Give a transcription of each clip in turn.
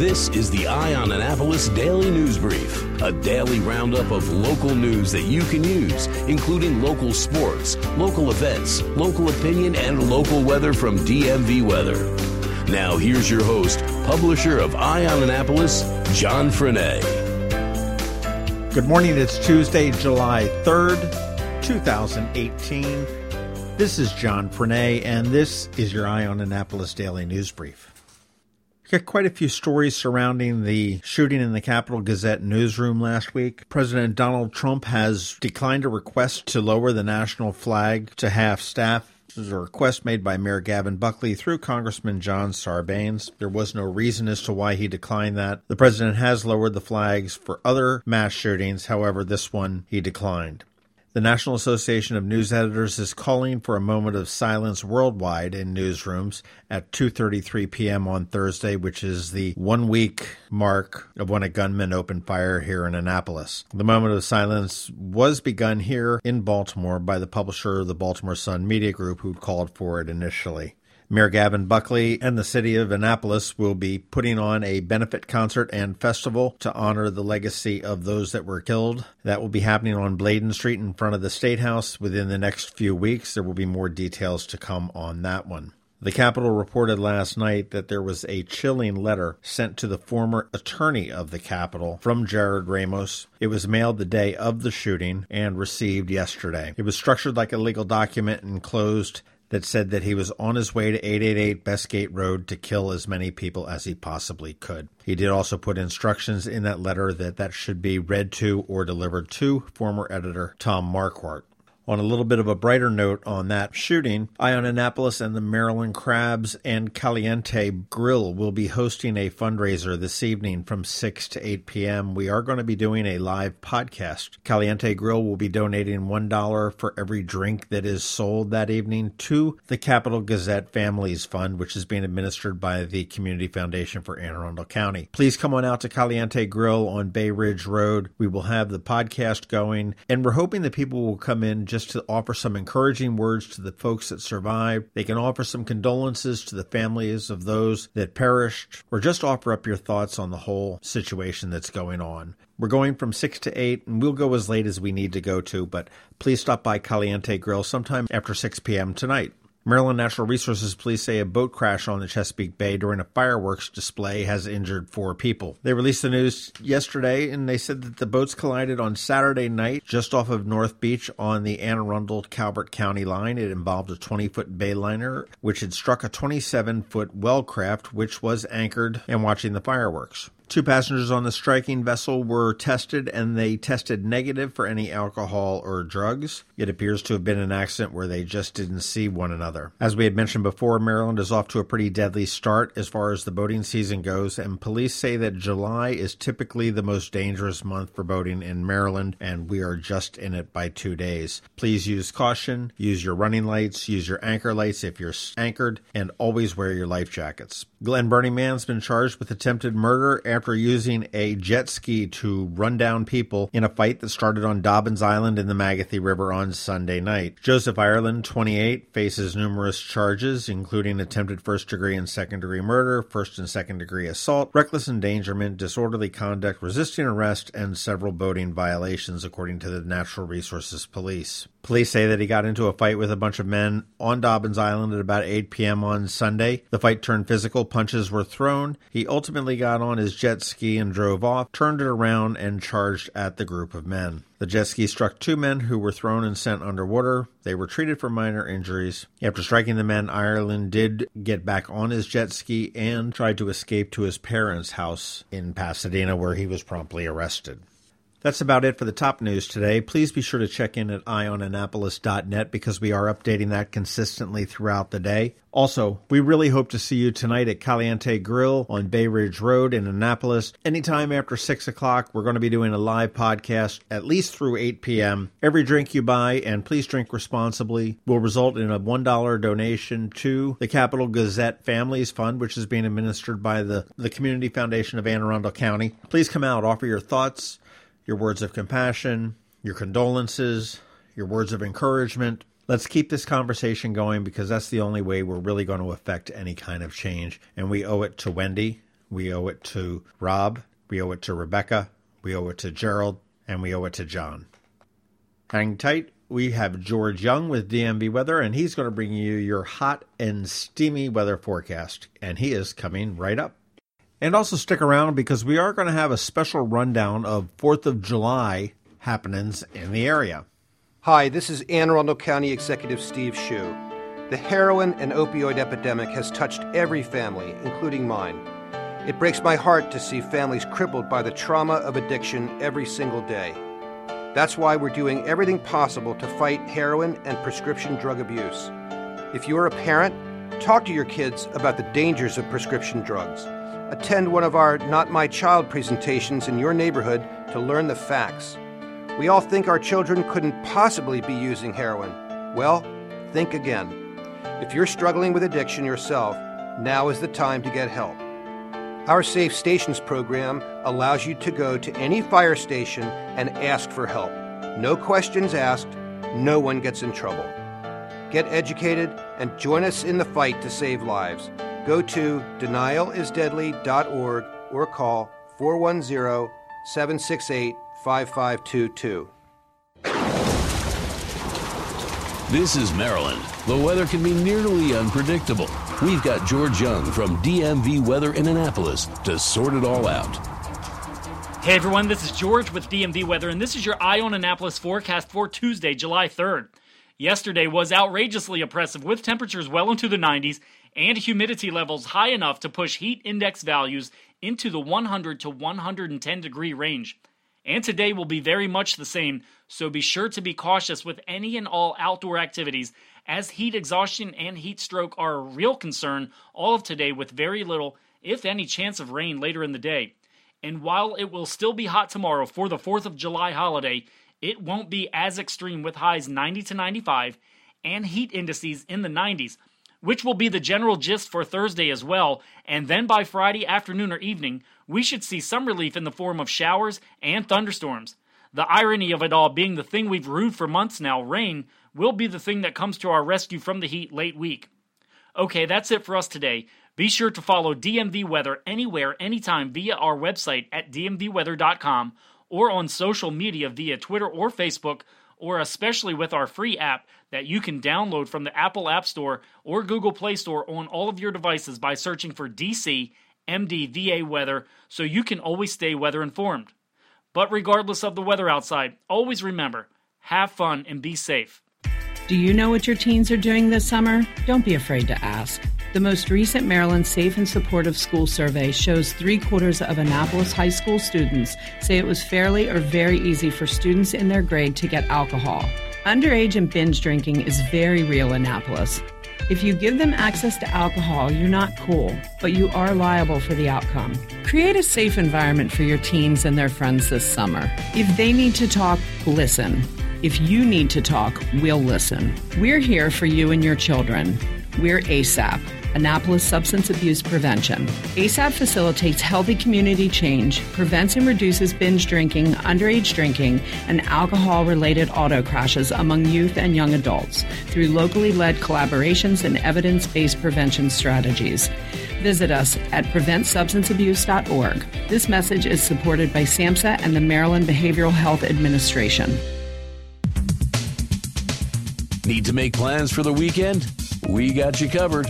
This is the Eye on Annapolis Daily News Brief, a daily roundup of local news that you can use, including local sports, local events, local opinion, and local weather from DMV Weather. Now, here's your host, publisher of Eye on Annapolis, John Frenaye. Good morning. It's Tuesday, July 3rd, 2018. This is John Frenaye, and this is your Eye on Annapolis Daily News Brief. Got quite a few stories surrounding the shooting in the Capital Gazette newsroom last week. President Donald Trump has declined a request to lower the national flag to half staff. This is a request made by Mayor Gavin Buckley through Congressman John Sarbanes. There was no reason as to why he declined that. The president has lowered the flags for other mass shootings, however, this one he declined. The National Association of News Editors is calling for a moment of silence worldwide in newsrooms at 2:33 p.m. on Thursday, which is the 1-week mark of when a gunman opened fire here in Annapolis. The moment of silence was begun here in Baltimore by the publisher of the Baltimore Sun Media Group who called for it initially. Mayor Gavin Buckley and the city of Annapolis will be putting on a benefit concert and festival to honor the legacy of those that were killed. That will be happening on Bladen Street in front of the State House within the next few weeks. There will be more details to come on that one. The Capital reported last night that there was a chilling letter sent to the former attorney of the Capital from Jarrod Ramos. It was mailed the day of the shooting and received yesterday. It was structured like a legal document and closed that said that he was on his way to 888 Bestgate Road to kill as many people as he possibly could. He did also put instructions in that letter that that should be read to or delivered to former editor Tom Marquardt. On a little bit of a brighter note on that shooting, Eye on Annapolis and the Maryland Crabs and Caliente Grill will be hosting a fundraiser this evening from 6 to 8 p.m. We are going to be doing a live podcast. Caliente Grill will be donating $1 for every drink that is sold that evening to the Capital Gazette Families Fund, which is being administered by the Community Foundation for Anne Arundel County. Please come on out to Caliente Grill on Bay Ridge Road. We will have the podcast going, and we're hoping that people will come in just to offer some encouraging words to the folks that survived. They can offer some condolences to the families of those that perished, or just offer up your thoughts on the whole situation that's going on. We're going from 6 to 8, and we'll go as late as we need to go to, but please stop by Caliente Grill sometime after 6 p.m. tonight. Maryland Natural Resources Police say a boat crash on the Chesapeake Bay during a fireworks display has injured four people. They released the news yesterday and they said that the boats collided on Saturday night just off of North Beach on the Anne Arundel Calvert County line. It involved a 20 foot bayliner which had struck a 27 foot Wellcraft which was anchored and watching the fireworks. Two passengers on the striking vessel were tested and they tested negative for any alcohol or drugs. It appears to have been an accident where they just didn't see one another. As we had mentioned before, Maryland is off to a pretty deadly start as far as the boating season goes, and police say that July is typically the most dangerous month for boating in Maryland, and we are just in it by two days. Please use caution, use your running lights, use your anchor lights if you're anchored, and always wear your life jackets. Glen Burnie Man's been charged with attempted murder after using a jet ski to run down people in a fight that started on Dobbins Island in the Magothy River on Sunday night. Joseph Ireland, 28, faces numerous charges, including attempted first degree and second degree murder, first and second degree assault, reckless endangerment, disorderly conduct, resisting arrest, and several boating violations, according to the Natural Resources Police. Police say that he got into a fight with a bunch of men on Dobbins Island at about 8 p.m. on Sunday. The fight turned physical, punches were thrown. He ultimately got on his jet ski and drove off, turned it around, and charged at the group of men. The jet ski struck two men who were thrown and sent underwater. They were treated for minor injuries. After striking the men, Ireland did get back on his jet ski and tried to escape to his parents' house in Pasadena, where he was promptly arrested. That's about it for the top news today. Please be sure to check in at eyeonannapolis.net because we are updating that consistently throughout the day. Also, we really hope to see you tonight at Caliente Grill on Bay Ridge Road in Annapolis. Anytime after 6 o'clock, we're going to be doing a live podcast at least through 8 p.m. Every drink you buy, and please drink responsibly, will result in a $1 donation to the Capital Gazette Families Fund, which is being administered by the, the Community Foundation of Anne Arundel County. Please come out, offer your thoughts your words of compassion, your condolences, your words of encouragement. Let's keep this conversation going because that's the only way we're really going to affect any kind of change. And we owe it to Wendi, we owe it to Rob, we owe it to Rebecca, we owe it to Gerald, and we owe it to John. Hang tight. We have George Young with DMV Weather, and he's going to bring you your hot and steamy weather forecast. And he is coming right up. And also stick around because we are going to have a special rundown of 4th of July happenings in the area. Hi, this is Anne Arundel County Executive Steve Schuh. The heroin and opioid epidemic has touched every family, including mine. It breaks my heart to see families crippled by the trauma of addiction every single day. That's why we're doing everything possible to fight heroin and prescription drug abuse. If you're a parent, talk to your kids about the dangers of prescription drugs attend one of our Not My Child presentations in your neighborhood to learn the facts. We all think our children couldn't possibly be using heroin. Well, think again. If you're struggling with addiction yourself, now is the time to get help. Our Safe Stations program allows you to go to any fire station and ask for help. No questions asked, no one gets in trouble. Get educated and join us in the fight to save lives. Go to denialisdeadly.org or call 410 768 5522. This is Maryland. The weather can be nearly unpredictable. We've got George Young from DMV Weather in Annapolis to sort it all out. Hey everyone, this is George with DMV Weather, and this is your Eye on Annapolis forecast for Tuesday, July 3rd. Yesterday was outrageously oppressive with temperatures well into the 90s and humidity levels high enough to push heat index values into the 100 to 110 degree range. And today will be very much the same, so be sure to be cautious with any and all outdoor activities, as heat exhaustion and heat stroke are a real concern all of today with very little, if any, chance of rain later in the day. And while it will still be hot tomorrow for the 4th of July holiday, it won't be as extreme with highs 90 to 95 and heat indices in the 90s, which will be the general gist for Thursday as well. And then by Friday afternoon or evening, we should see some relief in the form of showers and thunderstorms. The irony of it all being the thing we've rued for months now, rain, will be the thing that comes to our rescue from the heat late week. Okay, that's it for us today. Be sure to follow DMV Weather anywhere, anytime via our website at dmvweather.com or on social media via Twitter or Facebook or especially with our free app that you can download from the Apple App Store or Google Play Store on all of your devices by searching for DC MDVA weather so you can always stay weather informed. But regardless of the weather outside, always remember have fun and be safe. Do you know what your teens are doing this summer? Don't be afraid to ask. The most recent Maryland Safe and Supportive School Survey shows three quarters of Annapolis high school students say it was fairly or very easy for students in their grade to get alcohol. Underage and binge drinking is very real in Annapolis. If you give them access to alcohol, you're not cool, but you are liable for the outcome. Create a safe environment for your teens and their friends this summer. If they need to talk, listen. If you need to talk, we'll listen. We're here for you and your children. We're ASAP. Annapolis Substance Abuse Prevention. ASAP facilitates healthy community change, prevents and reduces binge drinking, underage drinking, and alcohol related auto crashes among youth and young adults through locally led collaborations and evidence based prevention strategies. Visit us at preventsubstanceabuse.org. This message is supported by SAMHSA and the Maryland Behavioral Health Administration. Need to make plans for the weekend? We got you covered.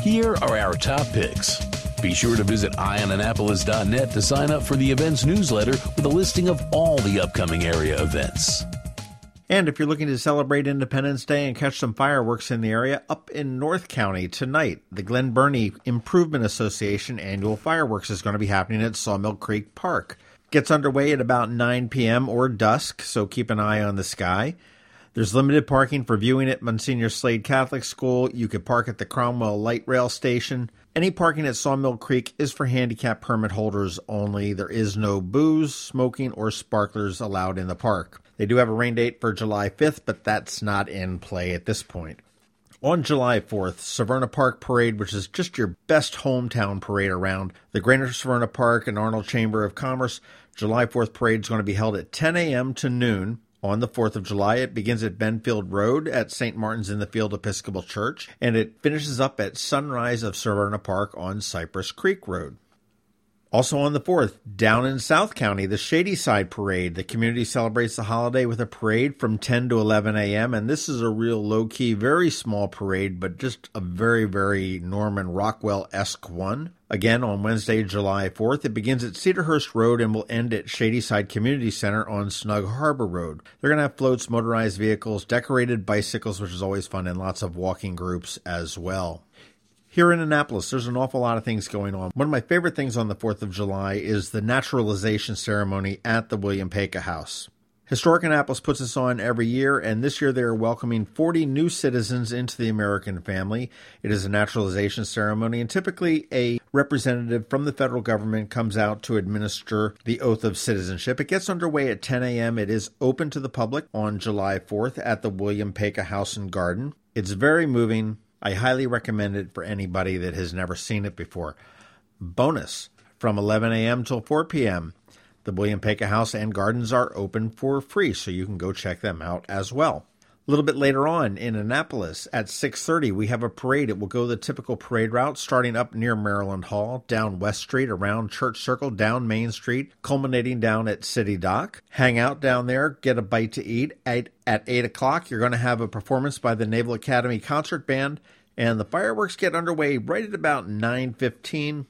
Here are our top picks. Be sure to visit eyeonannapolis.net to sign up for the events newsletter with a listing of all the upcoming area events. And if you're looking to celebrate Independence Day and catch some fireworks in the area, up in North County tonight, the Glen Burnie Improvement Association annual fireworks is going to be happening at Sawmill Creek Park. Gets underway at about 9 p.m. or dusk, so keep an eye on the sky. There's limited parking for viewing at Monsignor Slade Catholic School. You could park at the Cromwell Light Rail Station. Any parking at Sawmill Creek is for handicap permit holders only. There is no booze, smoking, or sparklers allowed in the park. They do have a rain date for July 5th, but that's not in play at this point. On July 4th, Severna Park Parade, which is just your best hometown parade around, the Greater Severna Park and Arnold Chamber of Commerce July 4th parade is going to be held at 10 a.m. to noon on the 4th of July. It begins at Benfield Road at St. Martin's in the Field Episcopal Church, and it finishes up at Sunrise of Severna Park on Cypress Creek Road. Also on the 4th, down in South County, the Shady Side Parade. The community celebrates the holiday with a parade from 10 to 11 a.m. And this is a real low key, very small parade, but just a very, very Norman Rockwell esque one. Again, on Wednesday, July 4th, it begins at Cedarhurst Road and will end at Shadyside Community Center on Snug Harbor Road. They're going to have floats, motorized vehicles, decorated bicycles, which is always fun, and lots of walking groups as well. Here in Annapolis, there's an awful lot of things going on. One of my favorite things on the 4th of July is the naturalization ceremony at the William Paca House. Historic Annapolis puts this on every year, and this year they are welcoming 40 new citizens into the American family. It is a naturalization ceremony, and typically a representative from the federal government comes out to administer the oath of citizenship. It gets underway at 10 a.m. It is open to the public on July 4th at the William Paca House and Garden. It's very moving. I highly recommend it for anybody that has never seen it before. Bonus from 11 a.m. till 4 p.m. The William Paca House and Gardens are open for free, so you can go check them out as well. A little bit later on in Annapolis at 6:30 we have a parade. It will go the typical parade route starting up near Maryland Hall, down West Street, around Church Circle, down Main Street, culminating down at City Dock. Hang out down there, get a bite to eat. At, at 8 o'clock you're going to have a performance by the Naval Academy Concert Band and the fireworks get underway right at about 9:15.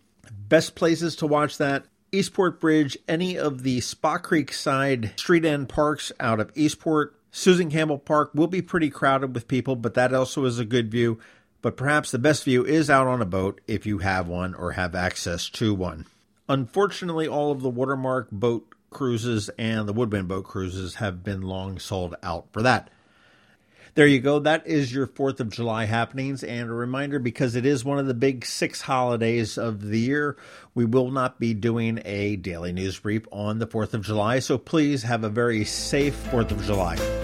Best places to watch that Eastport Bridge, any of the Spa Creek side street end parks out of Eastport, Susan Campbell Park will be pretty crowded with people, but that also is a good view. But perhaps the best view is out on a boat if you have one or have access to one. Unfortunately, all of the watermark boat cruises and the woodwind boat cruises have been long sold out for that. There you go. That is your 4th of July happenings. And a reminder because it is one of the big six holidays of the year, we will not be doing a daily news brief on the 4th of July. So please have a very safe 4th of July.